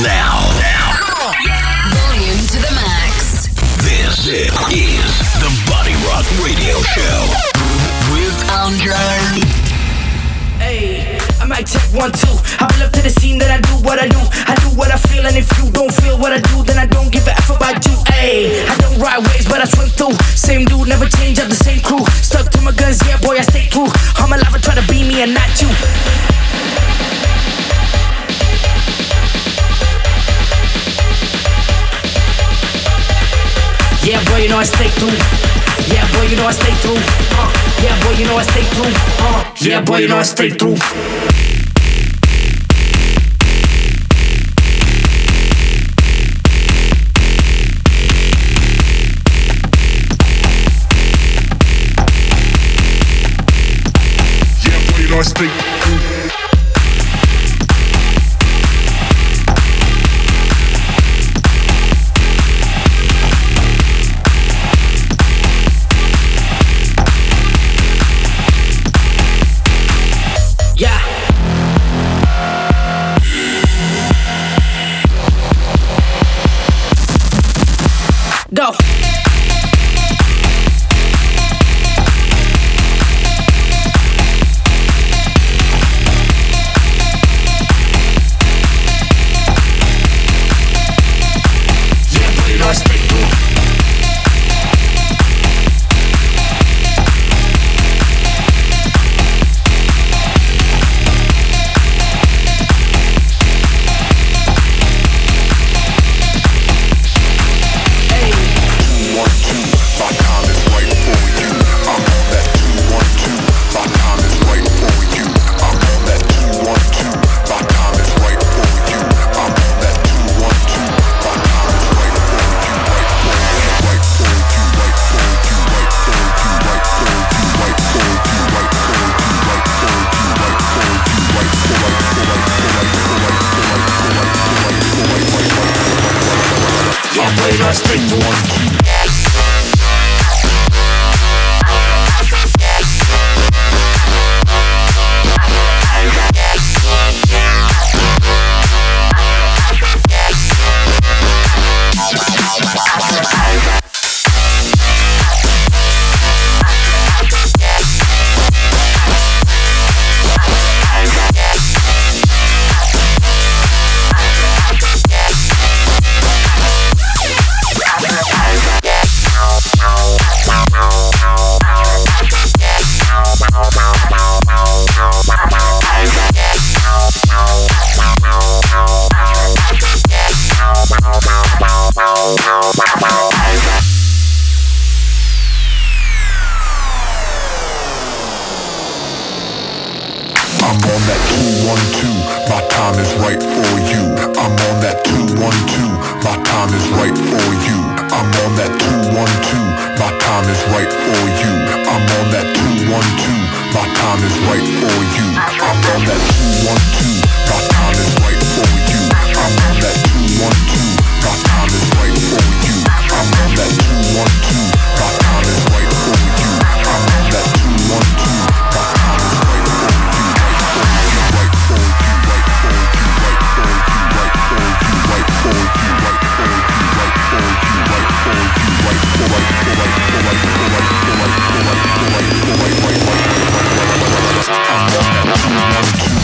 now. Now. Volume to the max. This is the Body Rock Radio Show with Andre. Hey, I might take one too. I pull up to the scene, that I do what I do. I do what I feel, and if you don't feel what I do, then I don't give a f about you. Hey, I don't ride waves, but I swim through. Same dude, never change up the same crew. Stuck to my guns, yeah, boy, I stay true. I'm alive, I try to be me and not you. Yeah, boy, you know I stay through. Yeah, boy, you know I stay through. Uh, yeah, boy, you know I stay through. Uh, yeah, boy, you know I stay through. Yeah, boy, you know I stay. Right for you. I'm on that two one two. My time is right for you. I'm on that two one two. My time is right for you. I'm on that two one two. My time is right for you. I'm on that two one two. My time is I'm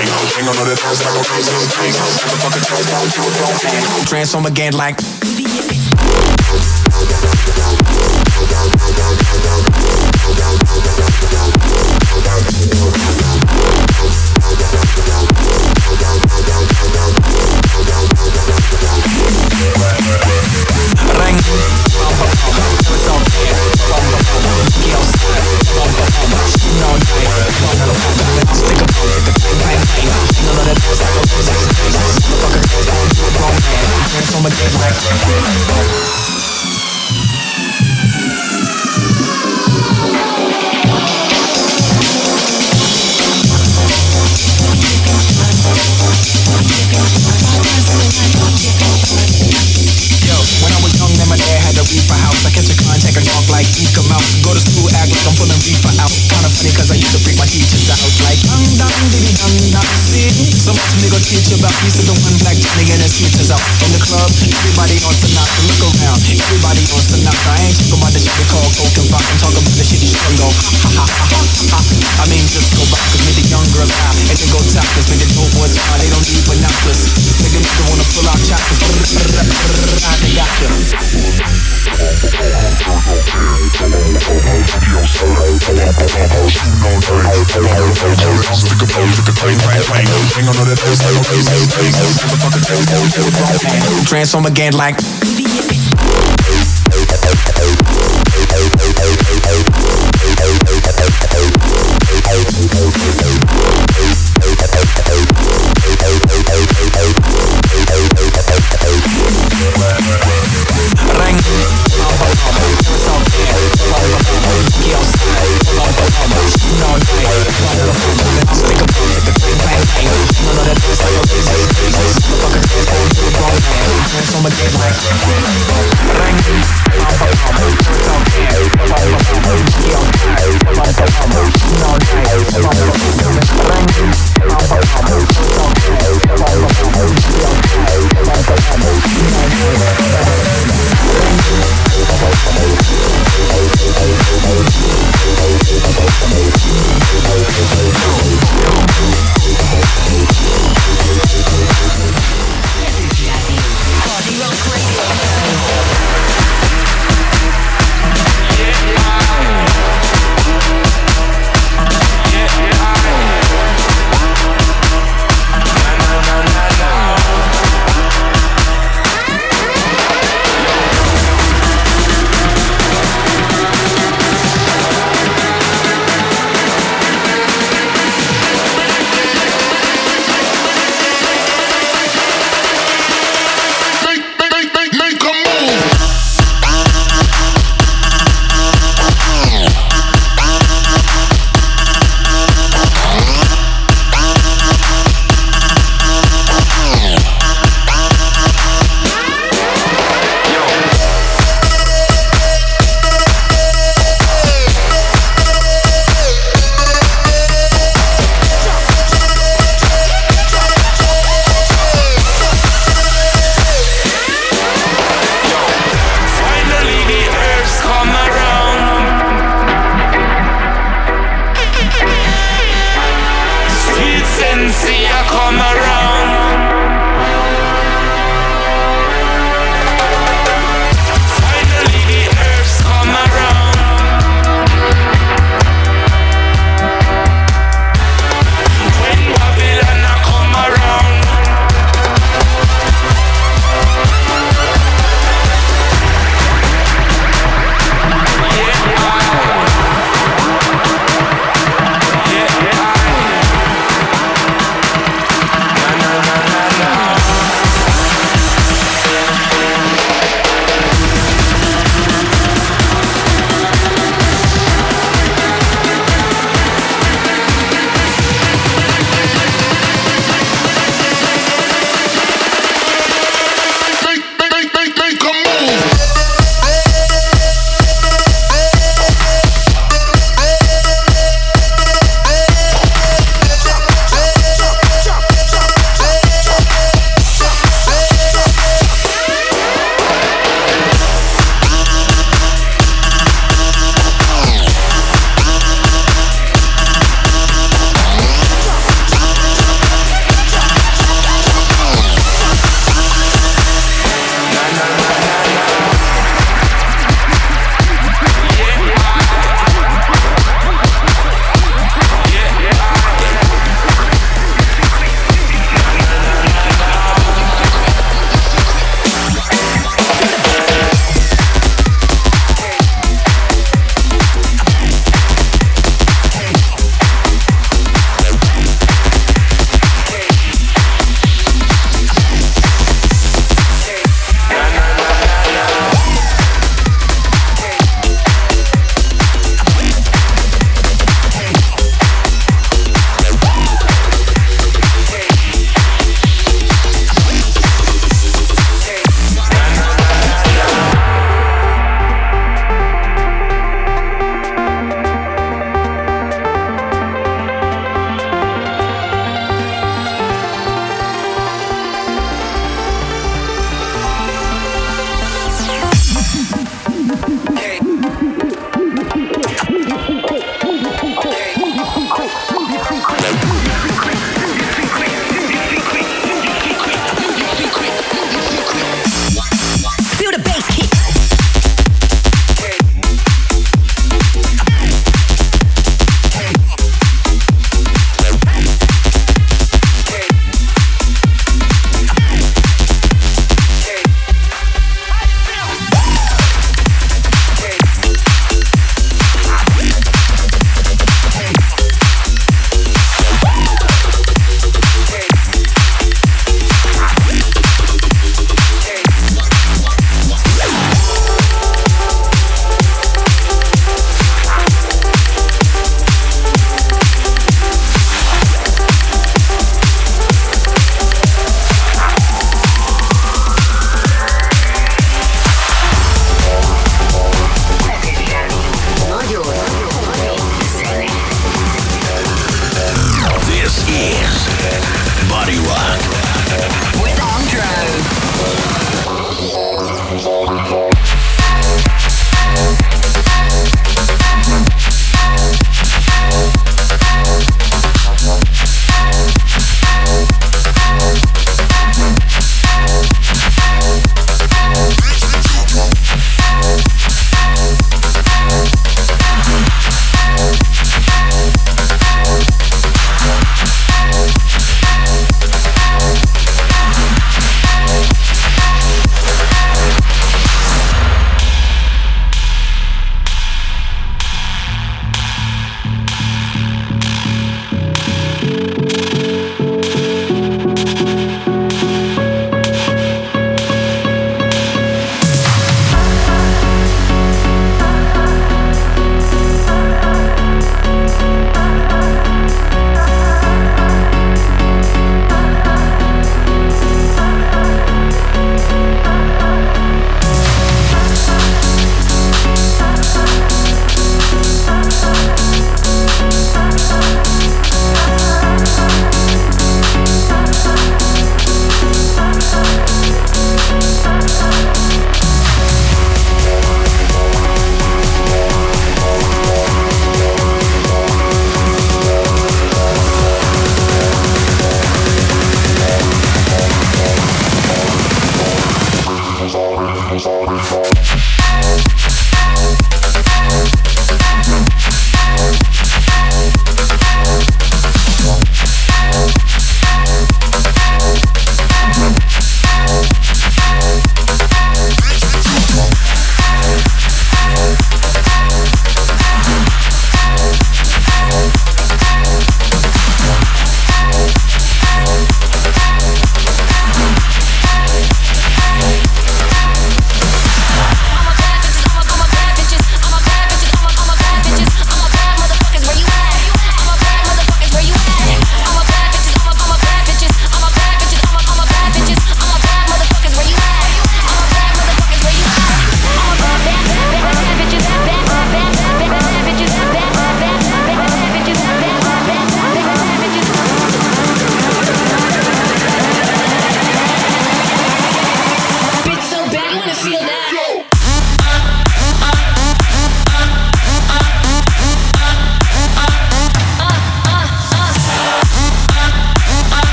a crank, crank, crank. On that dance like a crazy again like. I ain't talking about the shit they call coke and funk. I'm talking about the shit you strung go. Ha ha ha ha ha. I mean, just go back, cause make the young girls high. And then go topless, make the dope boys high. They don't need binoculars. Make them nigga wanna pull out choppers. They got you. Stick a bump,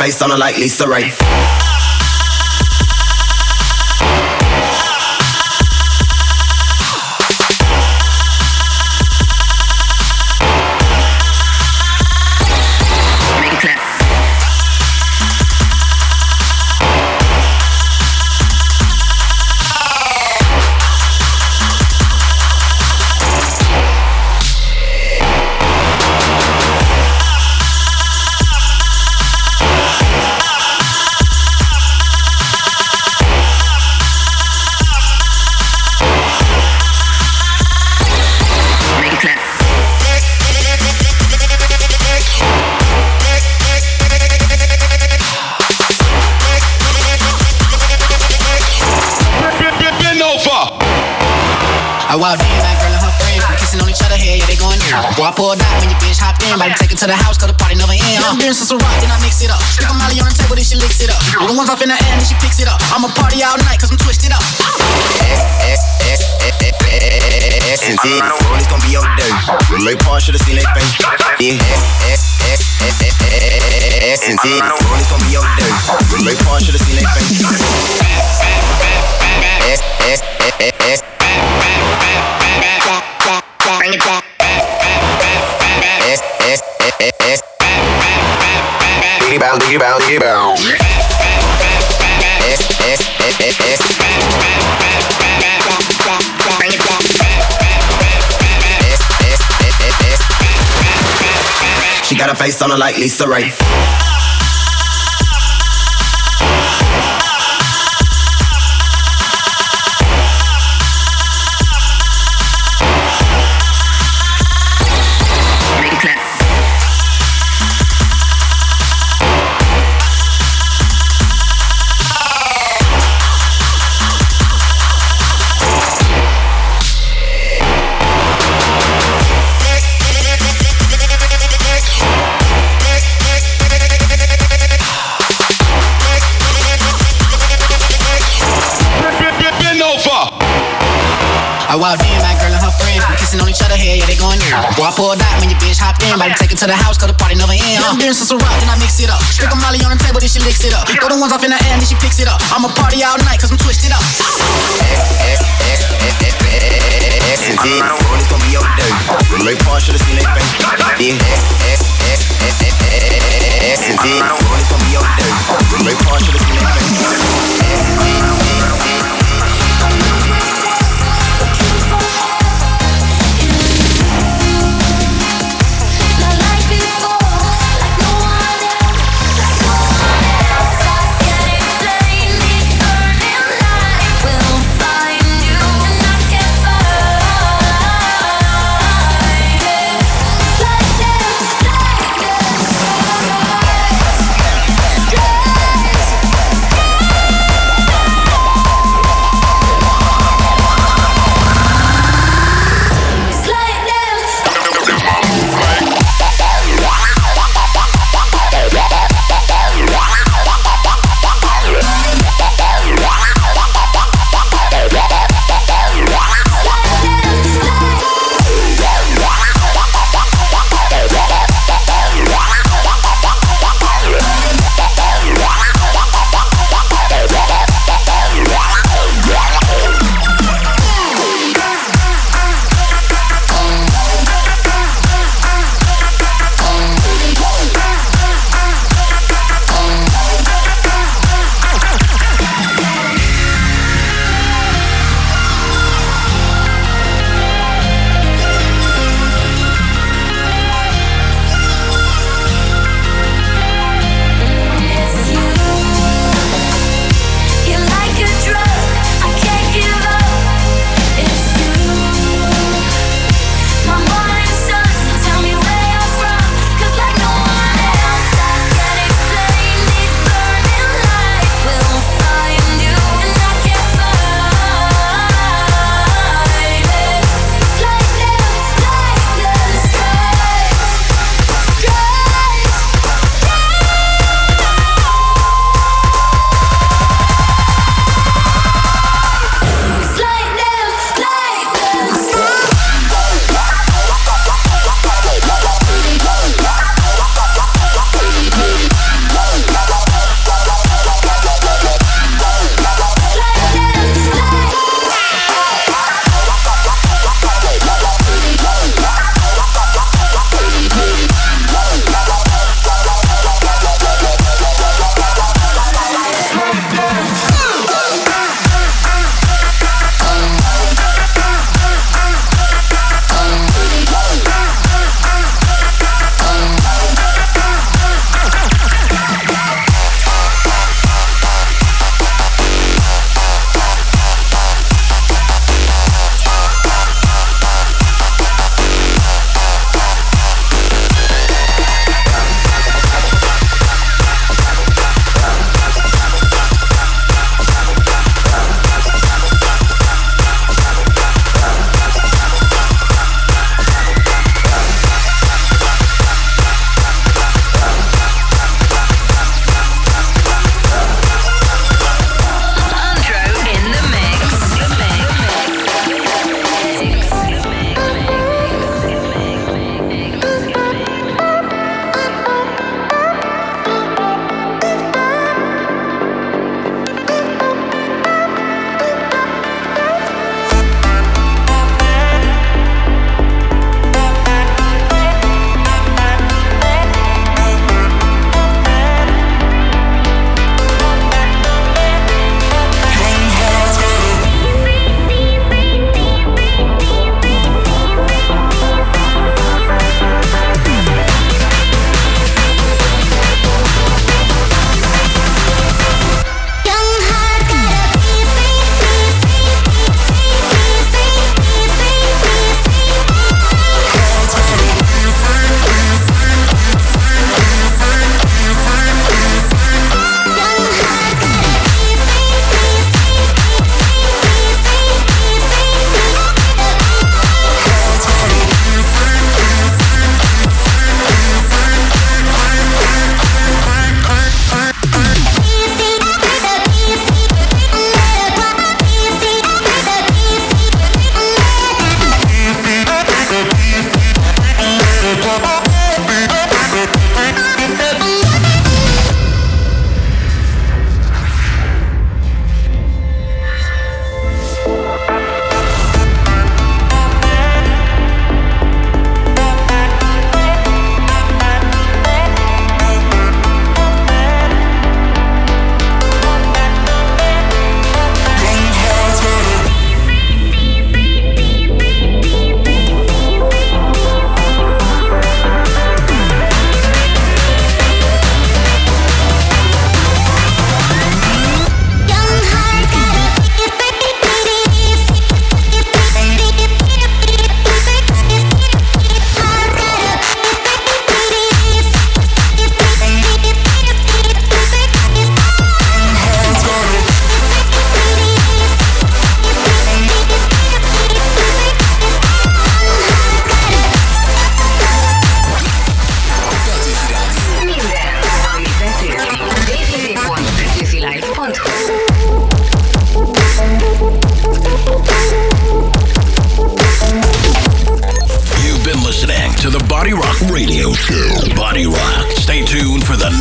face on her like Lisa Ray. I pulled out when your bitch hopped in. About to take it to the house, cause the party never end. I'm doing some rock, then I mix it up. Stick a molly on the table, then she licks it up. All the ones off in the air, then she picks it up. I'ma party all night, cause I'm twisted up. S, S, S, S, S, and T. It's gonna be your day. Relay Paul should've seen that face. Yeah. S, S, S, S, S, S, and T. It's gonna be your day. Relay Paul should've seen that face. S, S, S, S. Bring She got a face on her like Lisa Ray. Kissing on each other, here, yeah, they going in. Boy, I pulled out when your bitch hopped in, about to take it to the house, cause the party never end. I'm doing some rock, then I mix it up. Stick a molly on the table, then she licks it up. Throw the ones off in the air, then she picks it up. I'ma party all night, cause I'm twisted up. S and T, it's gonna be your day. Relay Paul should've seen that face. Yeah. S, S, S, S, S, and T, it's gonna be your day. Relay Paul should've seen that face. S, T, radio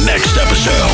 next episode.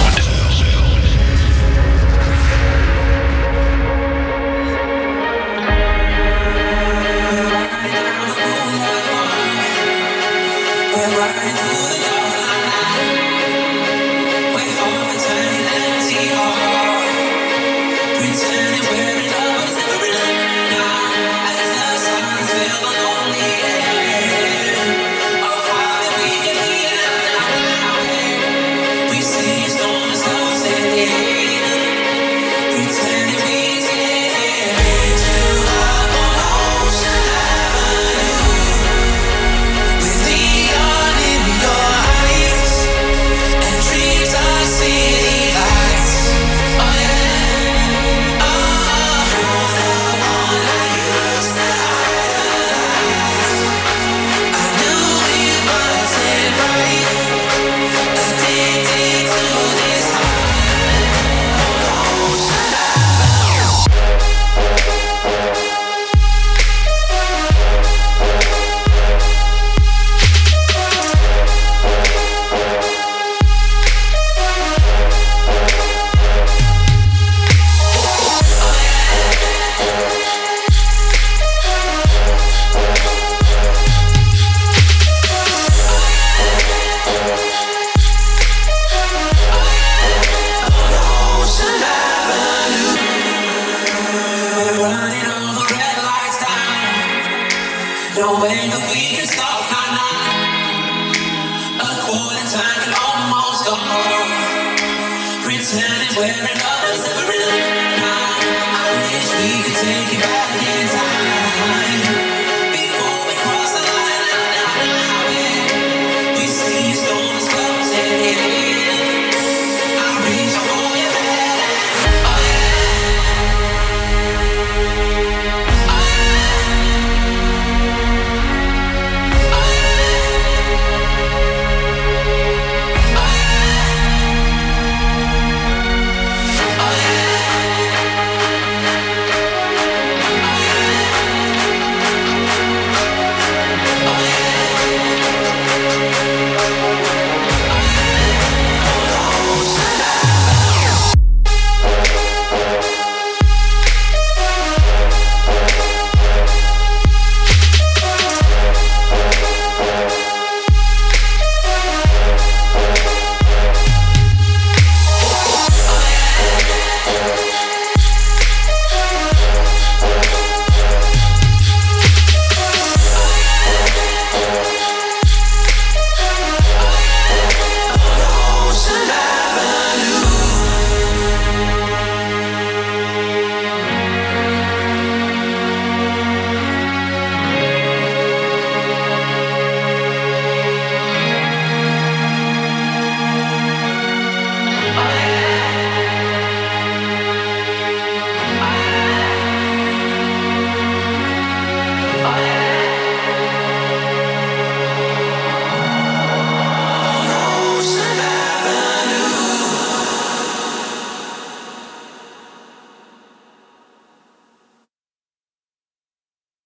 Take it back.